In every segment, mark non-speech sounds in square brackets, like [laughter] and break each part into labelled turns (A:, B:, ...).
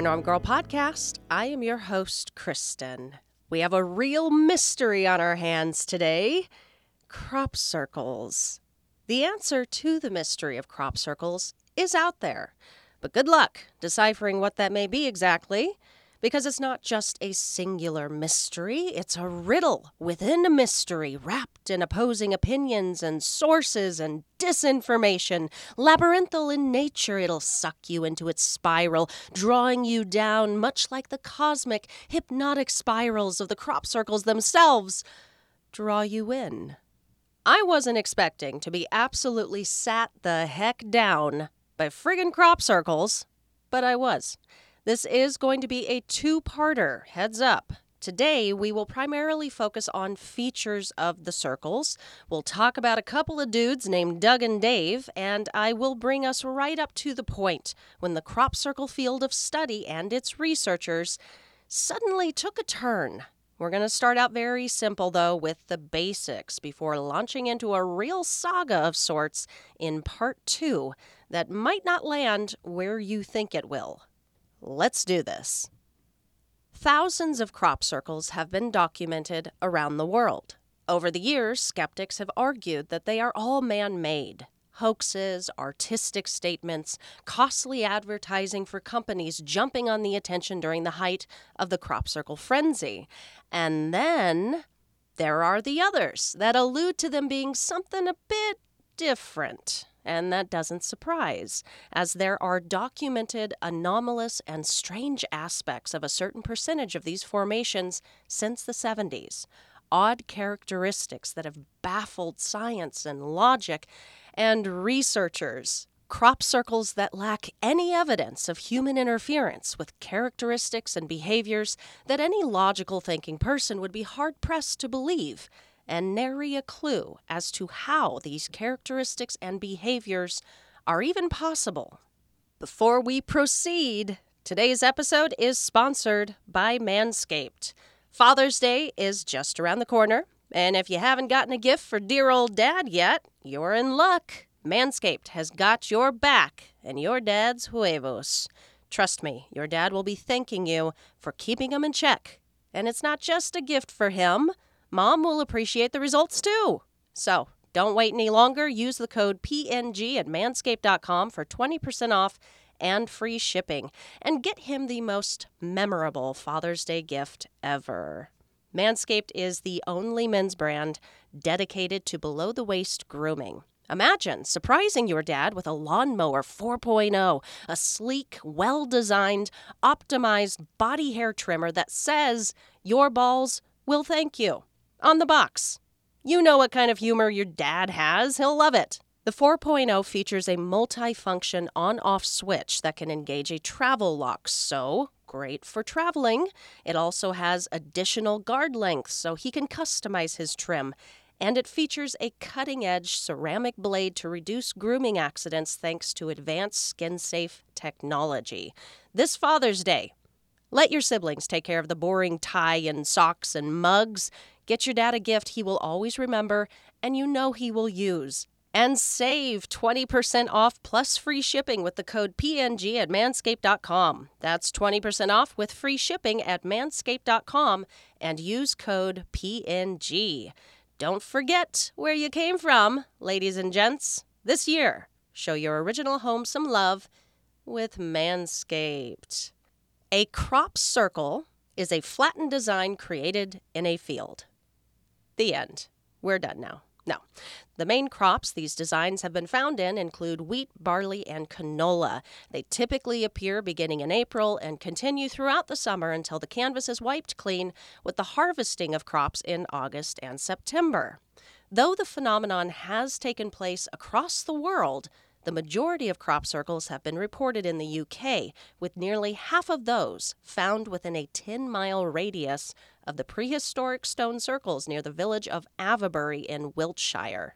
A: Paranorm Girl podcast. I am your host, Kristen. We have a real mystery on our hands today crop circles. The answer to the mystery of crop circles is out there, but good luck deciphering what that may be exactly because it's not just a singular mystery, it's a riddle within a mystery, wrapped in opposing opinions and sources and disinformation. Labyrinthal in nature, it'll suck you into its spiral, drawing you down, much like the cosmic, hypnotic spirals of the crop circles themselves draw you in. I wasn't expecting to be absolutely sat the heck down by friggin' crop circles, but I was. This is going to be a two parter, heads up. Today, we will primarily focus on features of the circles. We'll talk about a couple of dudes named Doug and Dave, and I will bring us right up to the point when the crop circle field of study and its researchers suddenly took a turn. We're going to start out very simple, though, with the basics before launching into a real saga of sorts in part two that might not land where you think it will. Let's do this. Thousands of crop circles have been documented around the world. Over the years, skeptics have argued that they are all man made. Hoaxes, artistic statements, costly advertising for companies jumping on the attention during the height of the crop circle frenzy. And then there are the others that allude to them being something a bit different. And that doesn't surprise, as there are documented anomalous and strange aspects of a certain percentage of these formations since the 70s. Odd characteristics that have baffled science and logic and researchers. Crop circles that lack any evidence of human interference with characteristics and behaviors that any logical thinking person would be hard pressed to believe and nary a clue as to how these characteristics and behaviors are even possible. Before we proceed, today's episode is sponsored by Manscaped. Father's Day is just around the corner, and if you haven't gotten a gift for dear old dad yet, you're in luck. Manscaped has got your back and your dad's huevos. Trust me, your dad will be thanking you for keeping him in check. And it's not just a gift for him mom will appreciate the results too. So don't wait any longer. Use the code PNG at manscaped.com for 20% off and free shipping. And get him the most memorable Father's Day gift ever. Manscaped is the only men's brand dedicated to below the waist grooming. Imagine surprising your dad with a lawnmower 4.0, a sleek, well designed, optimized body hair trimmer that says, Your balls will thank you on the box. You know what kind of humor your dad has, he'll love it. The 4.0 features a multi-function on-off switch that can engage a travel lock, so great for traveling. It also has additional guard length so he can customize his trim. And it features a cutting edge ceramic blade to reduce grooming accidents thanks to advanced skin safe technology. This Father's Day, let your siblings take care of the boring tie and socks and mugs. Get your dad a gift he will always remember and you know he will use. And save 20% off plus free shipping with the code PNG at manscaped.com. That's 20% off with free shipping at manscaped.com and use code PNG. Don't forget where you came from, ladies and gents. This year, show your original home some love with Manscaped. A crop circle is a flattened design created in a field. The end. We're done now. No. The main crops these designs have been found in include wheat, barley, and canola. They typically appear beginning in April and continue throughout the summer until the canvas is wiped clean, with the harvesting of crops in August and September. Though the phenomenon has taken place across the world, the majority of crop circles have been reported in the UK, with nearly half of those found within a 10 mile radius of the prehistoric stone circles near the village of Avebury in Wiltshire.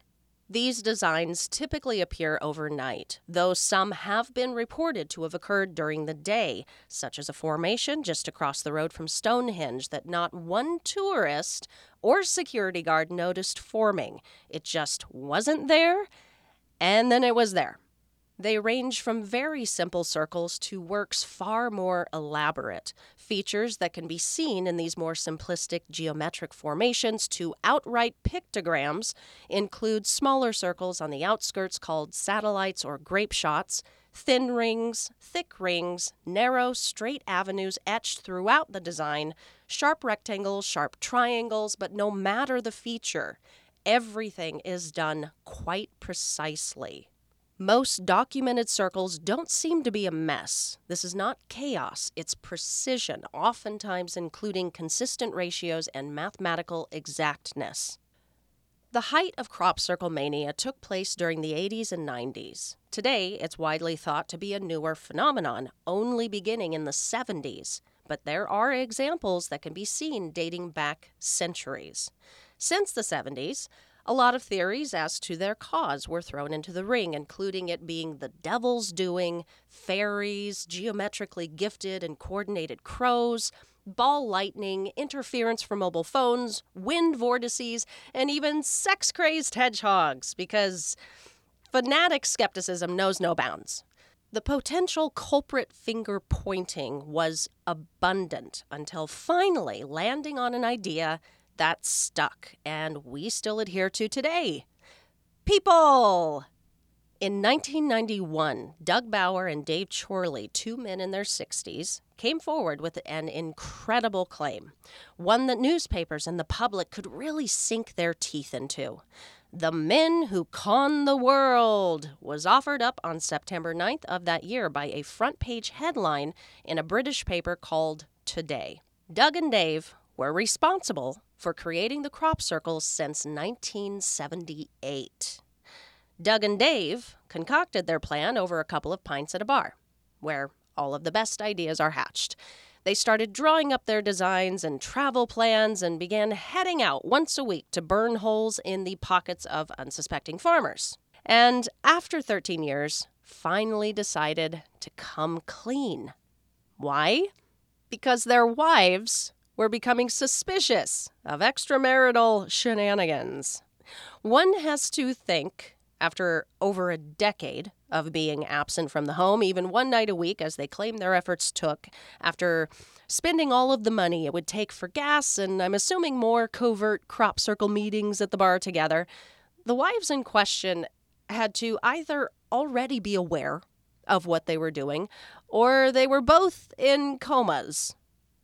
A: These designs typically appear overnight, though some have been reported to have occurred during the day, such as a formation just across the road from Stonehenge that not one tourist or security guard noticed forming. It just wasn't there and then it was there. They range from very simple circles to works far more elaborate. Features that can be seen in these more simplistic geometric formations to outright pictograms include smaller circles on the outskirts called satellites or grape shots, thin rings, thick rings, narrow, straight avenues etched throughout the design, sharp rectangles, sharp triangles, but no matter the feature, everything is done quite precisely. Most documented circles don't seem to be a mess. This is not chaos, it's precision, oftentimes including consistent ratios and mathematical exactness. The height of crop circle mania took place during the 80s and 90s. Today, it's widely thought to be a newer phenomenon, only beginning in the 70s, but there are examples that can be seen dating back centuries. Since the 70s, a lot of theories as to their cause were thrown into the ring, including it being the devil's doing, fairies, geometrically gifted and coordinated crows, ball lightning, interference from mobile phones, wind vortices, and even sex crazed hedgehogs, because fanatic skepticism knows no bounds. The potential culprit finger pointing was abundant until finally landing on an idea that stuck and we still adhere to today. People! In 1991, Doug Bower and Dave Chorley, two men in their 60s, came forward with an incredible claim, one that newspapers and the public could really sink their teeth into. The Men Who Con the World was offered up on September 9th of that year by a front page headline in a British paper called Today. Doug and Dave were responsible for creating the crop circles since 1978. Doug and Dave concocted their plan over a couple of pints at a bar, where all of the best ideas are hatched. They started drawing up their designs and travel plans and began heading out once a week to burn holes in the pockets of unsuspecting farmers. And after 13 years, finally decided to come clean. Why? Because their wives were becoming suspicious of extramarital shenanigans. One has to think, after over a decade of being absent from the home, even one night a week, as they claim their efforts took, after spending all of the money it would take for gas and I'm assuming more covert crop circle meetings at the bar together, the wives in question had to either already be aware of what they were doing, or they were both in comas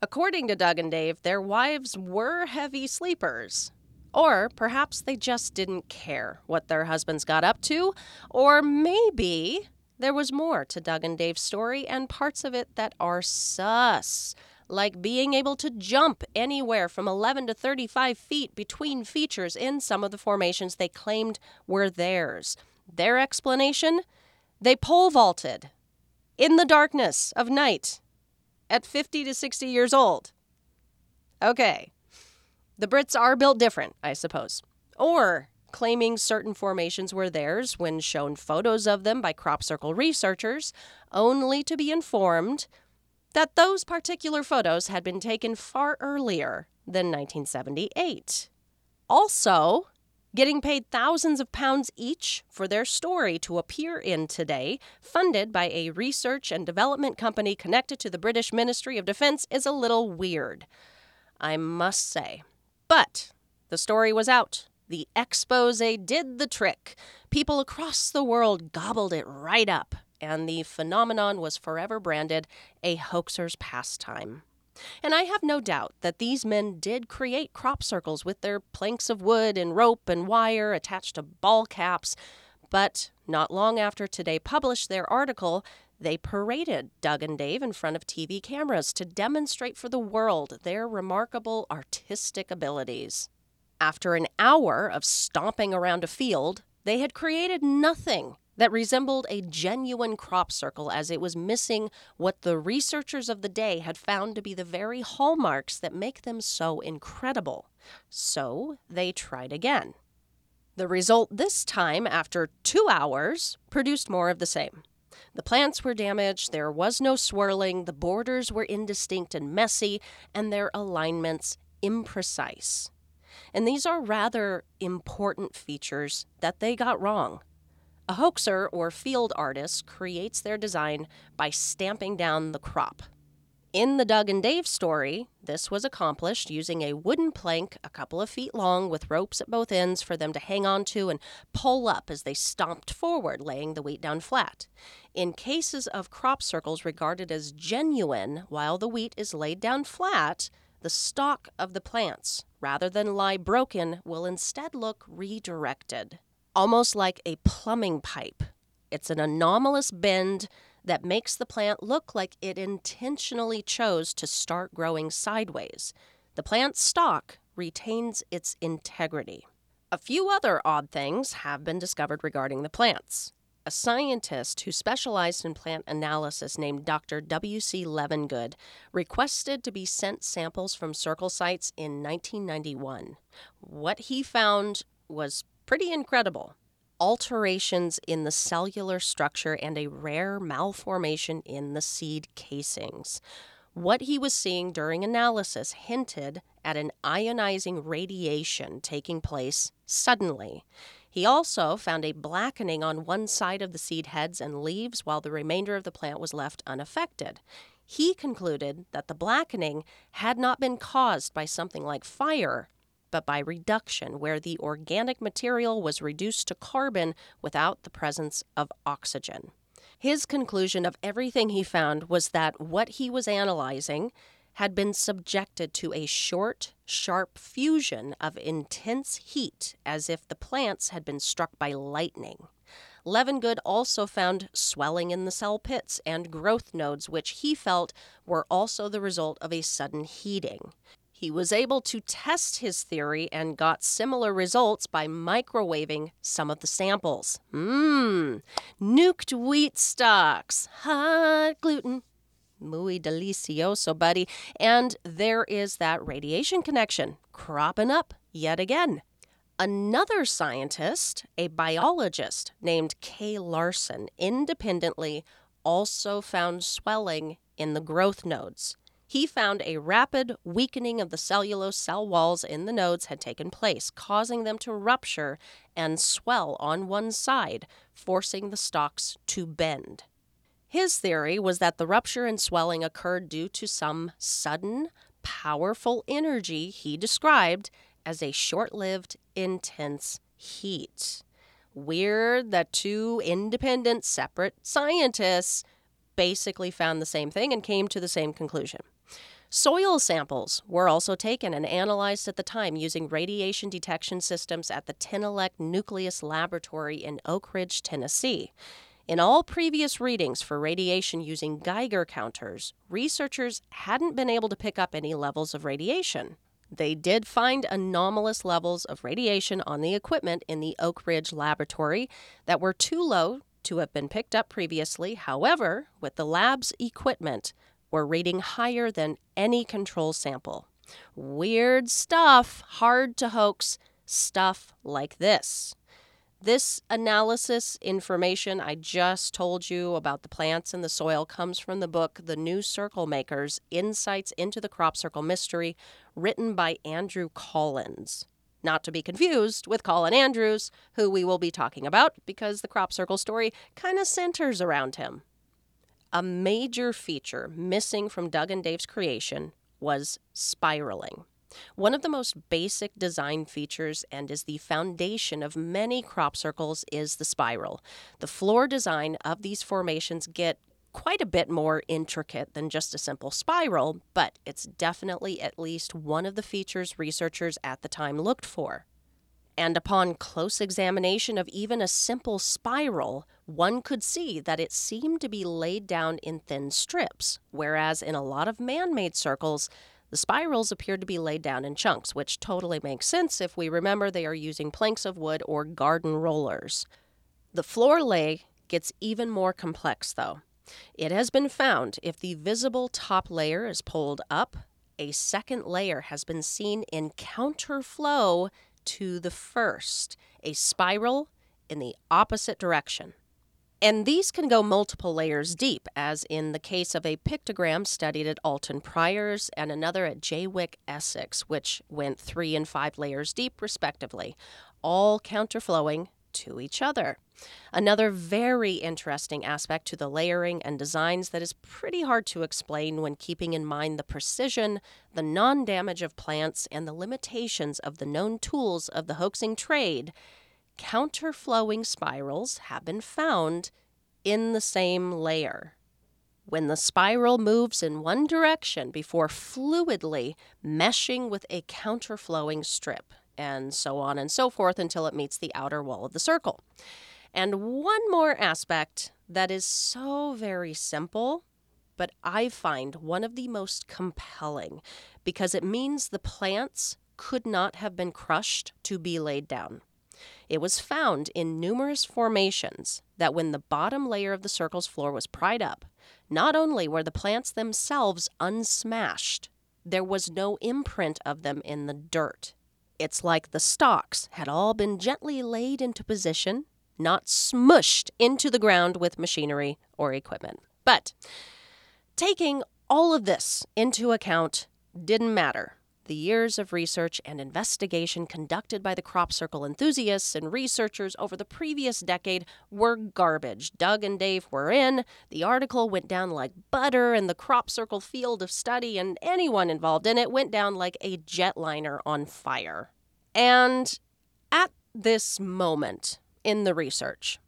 A: According to Doug and Dave, their wives were heavy sleepers. Or perhaps they just didn't care what their husbands got up to. Or maybe there was more to Doug and Dave's story and parts of it that are sus, like being able to jump anywhere from 11 to 35 feet between features in some of the formations they claimed were theirs. Their explanation? They pole vaulted in the darkness of night at 50 to 60 years old. Okay. The Brits are built different, I suppose. Or claiming certain formations were theirs when shown photos of them by crop circle researchers, only to be informed that those particular photos had been taken far earlier than 1978. Also, getting paid thousands of pounds each for their story to appear in Today, funded by a research and development company connected to the British Ministry of Defense, is a little weird, I must say. But the story was out. The expose did the trick. People across the world gobbled it right up, and the phenomenon was forever branded a hoaxer's pastime. And I have no doubt that these men did create crop circles with their planks of wood and rope and wire attached to ball caps. But not long after Today published their article, they paraded Doug and Dave in front of TV cameras to demonstrate for the world their remarkable artistic abilities. After an hour of stomping around a field, they had created nothing that resembled a genuine crop circle as it was missing what the researchers of the day had found to be the very hallmarks that make them so incredible. So they tried again. The result this time, after two hours, produced more of the same. The plants were damaged, there was no swirling, the borders were indistinct and messy, and their alignments imprecise. And these are rather important features that they got wrong. A hoaxer or field artist creates their design by stamping down the crop. In the Doug and Dave story, this was accomplished using a wooden plank a couple of feet long with ropes at both ends for them to hang on to and pull up as they stomped forward, laying the wheat down flat. In cases of crop circles regarded as genuine, while the wheat is laid down flat, the stalk of the plants, rather than lie broken, will instead look redirected, almost like a plumbing pipe. It's an anomalous bend that makes the plant look like it intentionally chose to start growing sideways. The plant's stalk retains its integrity. A few other odd things have been discovered regarding the plants. A scientist who specialized in plant analysis named Dr. W.C. Levengood requested to be sent samples from circle sites in 1991. What he found was pretty incredible alterations in the cellular structure and a rare malformation in the seed casings. What he was seeing during analysis hinted at an ionizing radiation taking place suddenly. He also found a blackening on one side of the seed heads and leaves while the remainder of the plant was left unaffected. He concluded that the blackening had not been caused by something like fire, but by reduction, where the organic material was reduced to carbon without the presence of oxygen. His conclusion of everything he found was that what he was analyzing had been subjected to a short, sharp fusion of intense heat as if the plants had been struck by lightning. Levengood also found swelling in the cell pits and growth nodes, which he felt were also the result of a sudden heating. He was able to test his theory and got similar results by microwaving some of the samples. Mmm, nuked wheat stalks, hot gluten, muy delicioso, buddy. And there is that radiation connection cropping up yet again. Another scientist, a biologist named Kay Larson, independently also found swelling in the growth nodes he found a rapid weakening of the cellulose cell walls in the nodes had taken place, causing them to rupture and swell on one side, forcing the stalks to bend. His theory was that the rupture and swelling occurred due to some sudden, powerful energy he described as a short lived, intense heat. Weird that two independent, separate scientists basically found the same thing and came to the same conclusion. Soil samples were also taken and analyzed at the time using radiation detection systems at the Tennelec Nucleus Laboratory in Oak Ridge, Tennessee. In all previous readings for radiation using Geiger counters, researchers hadn't been able to pick up any levels of radiation. They did find anomalous levels of radiation on the equipment in the Oak Ridge laboratory that were too low to have been picked up previously. However, with the lab's equipment, were rating higher than any control sample. Weird stuff, hard to hoax stuff like this. This analysis information I just told you about the plants and the soil comes from the book The New Circle Makers Insights into the Crop Circle Mystery, written by Andrew Collins. Not to be confused with Colin Andrews, who we will be talking about because the crop circle story kind of centers around him. A major feature missing from Doug and Dave's creation was spiraling. One of the most basic design features and is the foundation of many crop circles is the spiral. The floor design of these formations get quite a bit more intricate than just a simple spiral, but it's definitely at least one of the features researchers at the time looked for. And upon close examination of even a simple spiral, one could see that it seemed to be laid down in thin strips, whereas in a lot of man made circles, the spirals appeared to be laid down in chunks, which totally makes sense if we remember they are using planks of wood or garden rollers. The floor lay gets even more complex, though. It has been found if the visible top layer is pulled up, a second layer has been seen in counterflow to the first, a spiral in the opposite direction. And these can go multiple layers deep, as in the case of a pictogram studied at Alton Priors and another at Jaywick, Essex, which went three and five layers deep, respectively, all counterflowing to each other. Another very interesting aspect to the layering and designs that is pretty hard to explain when keeping in mind the precision, the non damage of plants, and the limitations of the known tools of the hoaxing trade counterflowing spirals have been found in the same layer. When the spiral moves in one direction before fluidly meshing with a counterflowing strip, and so on and so forth until it meets the outer wall of the circle. And one more aspect that is so very simple, but I find one of the most compelling because it means the plants could not have been crushed to be laid down. It was found in numerous formations that when the bottom layer of the circle's floor was pried up, not only were the plants themselves unsmashed, there was no imprint of them in the dirt. It's like the stalks had all been gently laid into position, not smushed into the ground with machinery or equipment. But taking all of this into account didn't matter the years of research and investigation conducted by the crop circle enthusiasts and researchers over the previous decade were garbage. Doug and Dave were in, the article went down like butter, and the crop circle field of study and anyone involved in it went down like a jetliner on fire. And at this moment in the research,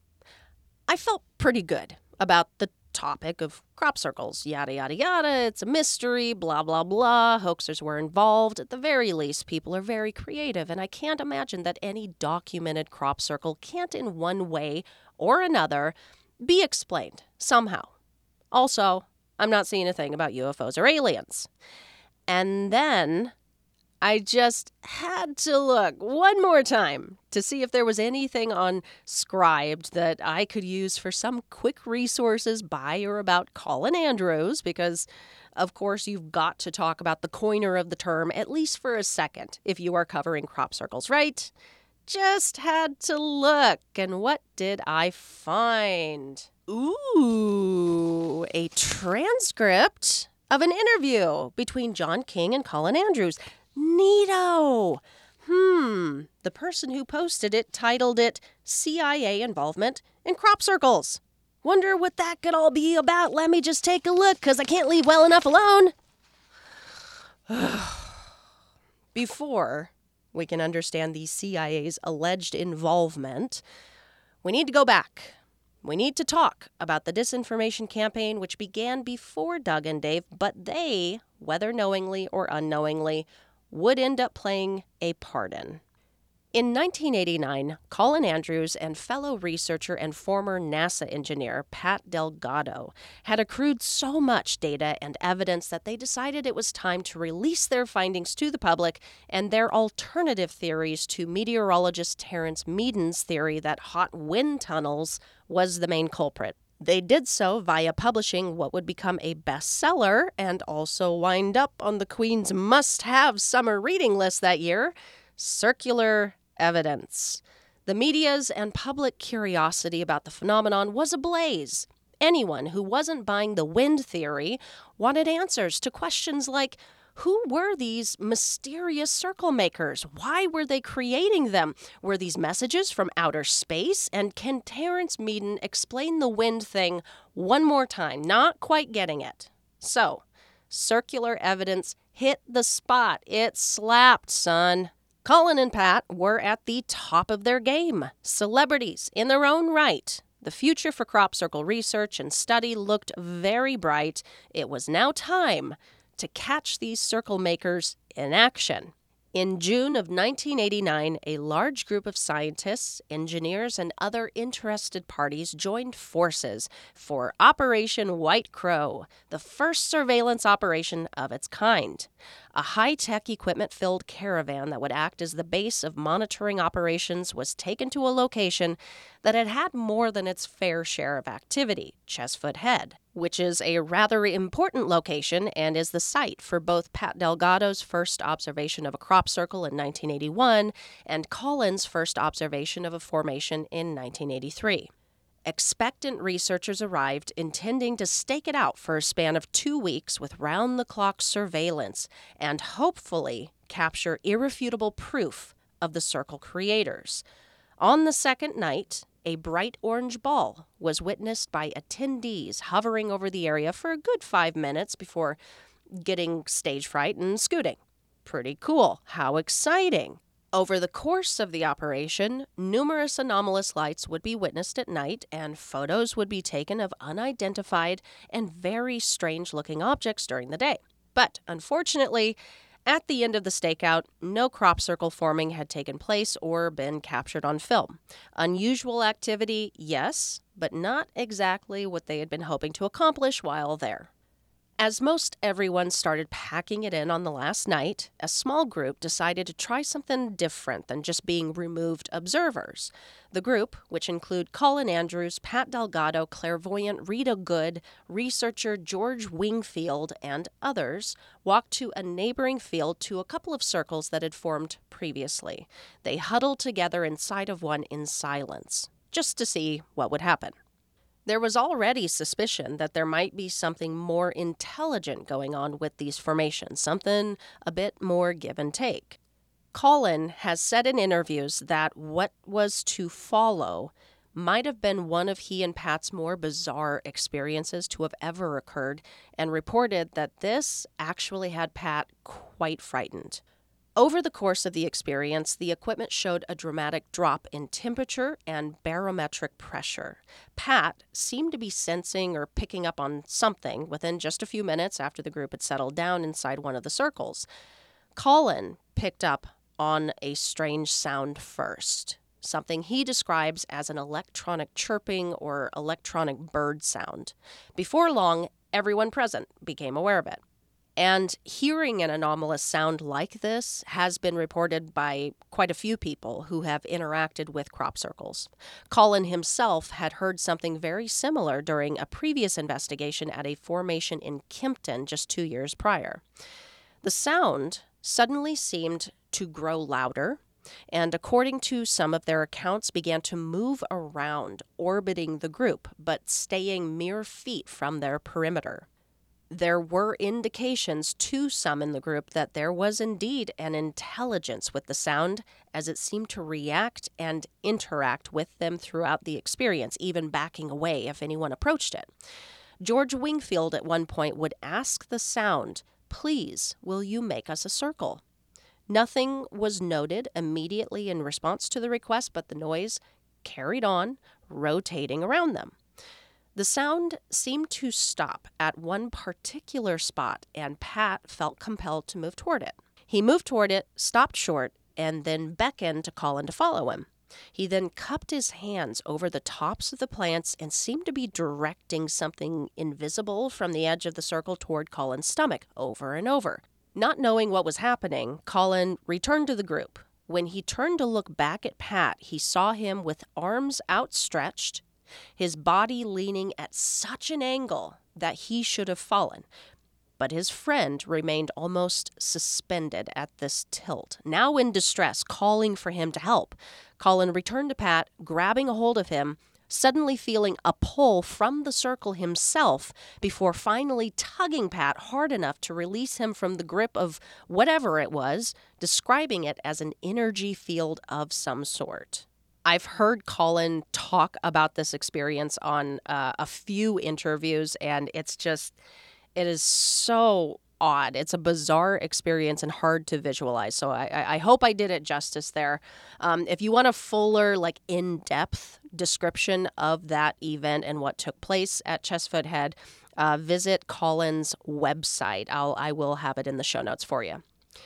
A: I felt pretty good about the topic of crop circles. Yada, yada, yada. It's a mystery, blah, blah, blah. Hoaxers were involved. At the very least, people are very creative, and I can't imagine that any documented crop circle can't, in one way or another, be explained somehow. Also, I'm not seeing a thing about UFOs or aliens. And then I just had to look one more time to see if there was anything on Scribd that I could use for some quick resources by or about Colin Andrews, because of course you've got to talk about the coiner of the term at least for a second if you are covering crop circles, right? Just had to look, and what did I find? Ooh, a transcript of an interview between John King and Colin Andrews. Neato! Hmm, the person who posted it titled it CIA Involvement in Crop Circles. Wonder what that could all be about. Let me just take a look, because I can't leave well enough alone. [sighs] Before we can understand the CIA's alleged involvement, we need to go back. We need to talk about the disinformation campaign which began before Doug and Dave, but they, whether knowingly or unknowingly, would end up playing a part in. In 1989, Colin Andrews and fellow researcher and former NASA engineer Pat Delgado had accrued so much data and evidence that they decided it was time to release their findings to the public and their alternative theories to meteorologist Terence Meaden's theory that hot wind tunnels was the main culprit. They did so via publishing what would become a bestseller and also wind up on the Queen's must have summer reading list that year Circular Evidence. The media's and public curiosity about the phenomenon was ablaze. Anyone who wasn't buying the wind theory wanted answers to questions like who were these mysterious circle makers? Why were they creating them? Were these messages from outer space? And can Terence Meaden explain the wind thing one more time? Not quite getting it. So, circular evidence hit the spot. It slapped, son. Colin and Pat were at the top of their game, celebrities in their own right. The future for crop circle research and study looked very bright. It was now time to catch these circle makers in action. In June of 1989, a large group of scientists, engineers, and other interested parties joined forces for Operation White Crow, the first surveillance operation of its kind. A high tech equipment filled caravan that would act as the base of monitoring operations was taken to a location that had had more than its fair share of activity Cheesefoot Head which is a rather important location and is the site for both Pat Delgado's first observation of a crop circle in 1981 and Colin's first observation of a formation in 1983. Expectant researchers arrived intending to stake it out for a span of two weeks with round the clock surveillance and hopefully capture irrefutable proof of the circle creators. On the second night, a bright orange ball was witnessed by attendees hovering over the area for a good five minutes before getting stage fright and scooting. Pretty cool. How exciting! Over the course of the operation, numerous anomalous lights would be witnessed at night, and photos would be taken of unidentified and very strange looking objects during the day. But unfortunately, at the end of the stakeout, no crop circle forming had taken place or been captured on film. Unusual activity, yes, but not exactly what they had been hoping to accomplish while there. As most everyone started packing it in on the last night, a small group decided to try something different than just being removed observers. The group, which include Colin Andrews, Pat Delgado, clairvoyant Rita Goold, researcher George Wingfield, and others, walked to a neighboring field to a couple of circles that had formed previously. They huddled together inside of one in silence, just to see what would happen. There was already suspicion that there might be something more intelligent going on with these formations, something a bit more give and take. Colin has said in interviews that what was to follow might have been one of he and Pat's more bizarre experiences to have ever occurred, and reported that this actually had Pat quite frightened. Over the course of the experience, the equipment showed a dramatic drop in temperature and barometric pressure. Pat seemed to be sensing or picking up on something within just a few minutes after the group had settled down inside one of the circles. Colin picked up on a strange sound first, something he describes as an electronic chirping or electronic bird sound. Before long, everyone present became aware of it. And hearing an anomalous sound like this has been reported by quite a few people who have interacted with crop circles. Colin himself had heard something very similar during a previous investigation at a formation in Kimpton just two years prior. The sound suddenly seemed to grow louder, and according to some of their accounts, began to move around, orbiting the group, but staying mere feet from their perimeter there were indications to some in the group that there was indeed an intelligence with the sound as it seemed to react and interact with them throughout the experience, even backing away if anyone approached it. George Wingfield at one point would ask the sound, Please, will you make us a circle? Nothing was noted immediately in response to the request, but the noise carried on, rotating around them. The sound seemed to stop at one particular spot, and Pat felt compelled to move toward it. He moved toward it, stopped short, and then beckoned to Colin to follow him. He then cupped his hands over the tops of the plants and seemed to be directing something invisible from the edge of the circle toward Colin's stomach over and over. Not knowing what was happening, Colin returned to the group. When he turned to look back at Pat, he saw him with arms outstretched, his body leaning at such an angle that he should have fallen. But his friend remained almost suspended at this tilt, now in distress, calling for him to help. Colin returned to Pat, grabbing a hold of him, suddenly feeling a pull from the circle himself before finally tugging Pat hard enough to release him from the grip of whatever it was, describing it as an energy field of some sort. I've heard Colin talk about this experience on uh, a few interviews, and it's just, it is so odd. It's a bizarre experience and hard to visualize. So I, I hope I did it justice there. Um, if you want a fuller, like in depth description of that event and what took place at Cheesefoot Head, uh, visit Colin's website. I'll I will have it in the show notes for you.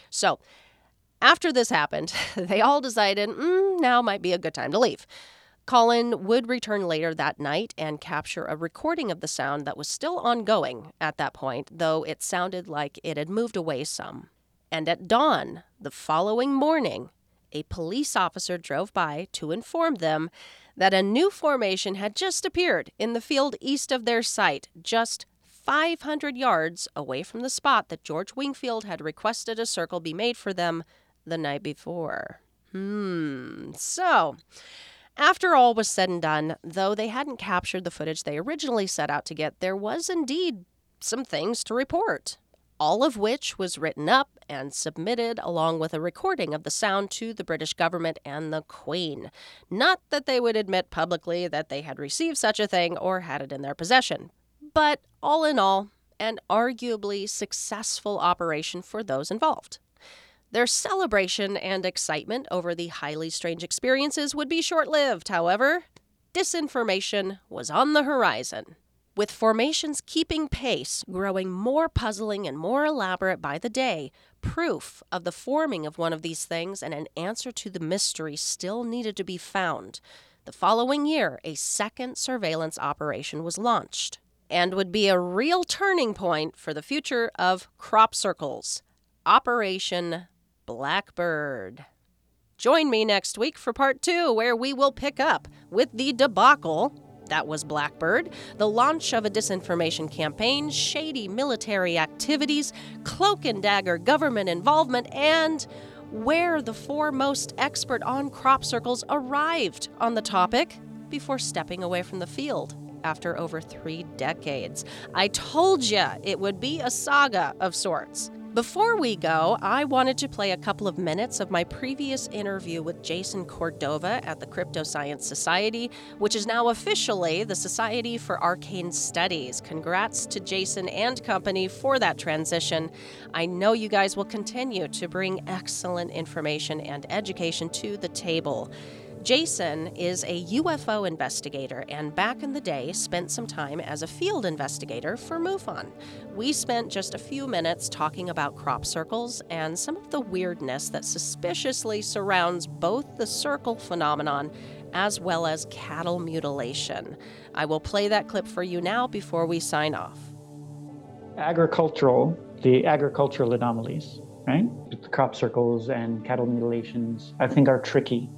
A: So after this happened, [laughs] they all decided mm, now might be a good time to leave. Colin would return later that night and capture a recording of the sound that was still ongoing at that point, though it sounded like it had moved away some. And at dawn the following morning, a police officer drove by to inform them that a new formation had just appeared in the field east of their site, just 500 yards away from the spot that George Wingfield had requested a circle be made for them the night before. Hmm. So, after all was said and done, though they hadn't captured the footage they originally set out to get, there was indeed some things to report. all of which was written up and submitted along with a recording of the sound to the British government and the Queen. Not that they would admit publicly that they had received such a thing or had it in their possession. But all in all, an arguably successful operation for those involved. Their celebration and excitement over the highly strange experiences would be short lived, however. Disinformation was on the horizon with formations keeping pace, growing more puzzling and more elaborate by the day, proof of the forming of one of these things and an answer to the mystery still needed to be found. The following year, a second surveillance operation was launched and would be a real turning point for the future of crop circles Operation Blackbird. Join me next week for part two, where we will pick up with the debacle that was Blackbird, the launch of a disinformation campaign, shady military activities, cloak and dagger government involvement, and where the foremost expert on crop circles arrived on the topic before stepping away from the field after over three decades. I told you it would be a saga of sorts. Before we go, I wanted to play a couple of minutes of my previous interview with Jason Cordova at the Crypto Science Society, which is now officially the Society for Arcane Studies. Congrats to Jason and company for that transition. I know you guys will continue to bring excellent information and education to the table. Jason is a UFO investigator and back in the day spent some time as a field investigator for MUFON. We spent just a few minutes talking about crop circles and some of the weirdness that suspiciously surrounds both the circle phenomenon as well as cattle mutilation. I will play that clip for you now before we sign off.
B: Agricultural, the agricultural anomalies, right? The crop circles and cattle mutilations, I think are tricky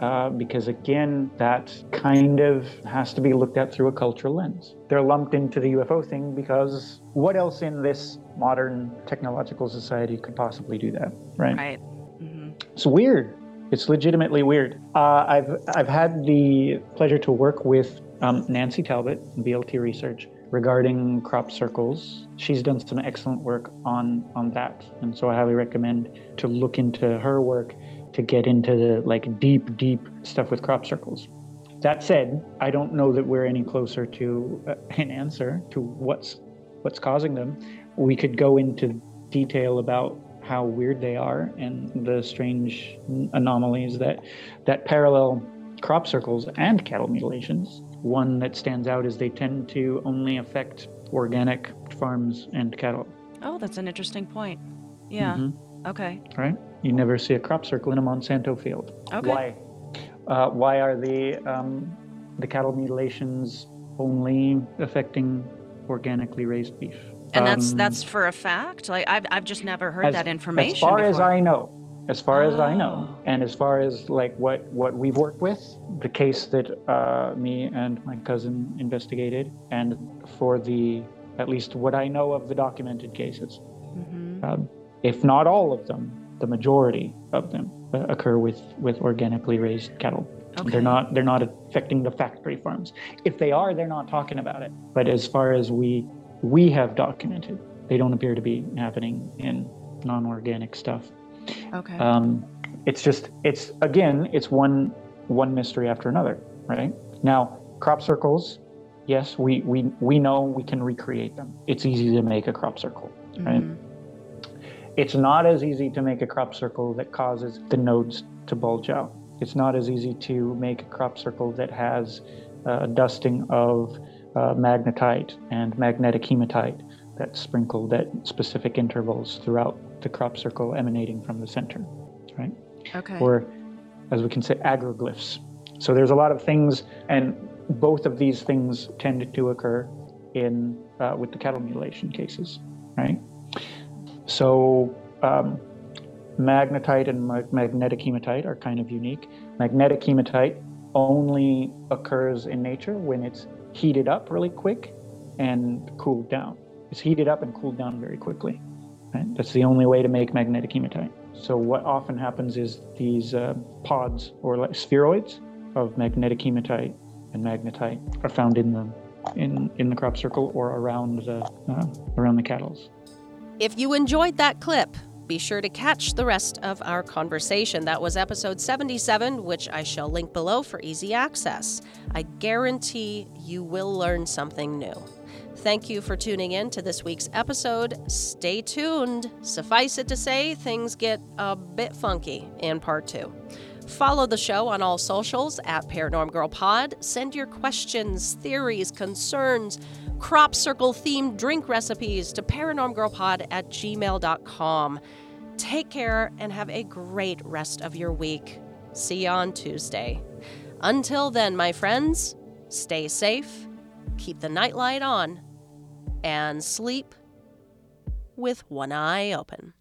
B: uh, because again, that kind of has to be looked at through a cultural lens. They're lumped into the UFO thing because what else in this modern technological society could possibly do that, right?
C: Right. Mm-hmm.
B: It's weird. It's legitimately weird. Uh, I've I've had the pleasure to work with um, Nancy Talbott BLT Research regarding crop circles. She's done some excellent work on on that, and so I highly recommend to look into her work to get into the like deep, deep stuff with crop circles. That said, I don't know that we're any closer to uh, an answer to what's what's causing them. We could go into detail about how weird they are and the strange anomalies that that parallel crop circles and cattle mutilations. One that stands out is they tend to only affect organic farms and cattle.
C: Oh, that's an interesting point. Yeah. Mm-hmm. Okay.
B: Right. You never see a crop circle in a Monsanto field.
C: Okay.
B: Why? Uh, why are the um, the cattle mutilations only affecting organically raised beef?
C: And that's um, that's for a fact. Like I've I've just never heard
B: as,
C: that information.
B: As far
C: before.
B: as I know, as far oh. as I know,
C: Oh.
B: and as far as like what what we've worked with, the case that uh, me and my cousin investigated, and for the at least what I know of the documented cases,
C: Mhm.
B: um, if not all of them, the majority of them uh, occur with with organically raised cattle.
C: Okay.
B: They're not they're not affecting the factory farms. If they are, they're not talking about it. But as far as we we have documented, they don't appear to be happening in non-organic stuff.
C: Okay.
B: Um, it's just it's again it's one one mystery after another, right? Now crop circles, yes, we we we know we can recreate them. It's easy to make a crop circle, right?
C: Mhm.
B: It's not as easy to make a crop circle that causes the nodes to bulge out. It's not as easy to make a crop circle that has uh, a dusting of uh, magnetite and magnetic hematite that's sprinkled at specific intervals throughout the crop circle emanating from the center, right?
C: Okay.
B: Or, as we can say, agroglyphs. So there's a lot of things, and both of these things tend to occur in uh, with the cattle mutilation cases, right? So um, magnetite and mag- magnetic hematite are kind of unique. Magnetic hematite only occurs in nature when it's heated up really quick and cooled down. It's heated up and cooled down very quickly. Right? That's the only way to make magnetic hematite. So what often happens is these uh, pods or like spheroids of magnetic hematite and magnetite are found in the in in the crop circle or around the uh, around the cattle's.
A: If you enjoyed that clip, be sure to catch the rest of our conversation. That was episode 77, which I shall link below for easy access. I guarantee you will learn something new. Thank you for tuning in to this week's episode. Stay tuned. Suffice it to say, things get a bit funky in part two. Follow the show on all socials at Paranorm Girl Pod. Send your questions, theories, concerns, crop circle themed drink recipes to paranormgirlpod at gmail.com. Take care and have a great rest of your week. See you on Tuesday. Until then, my friends, stay safe, keep the nightlight on, and sleep with one eye open.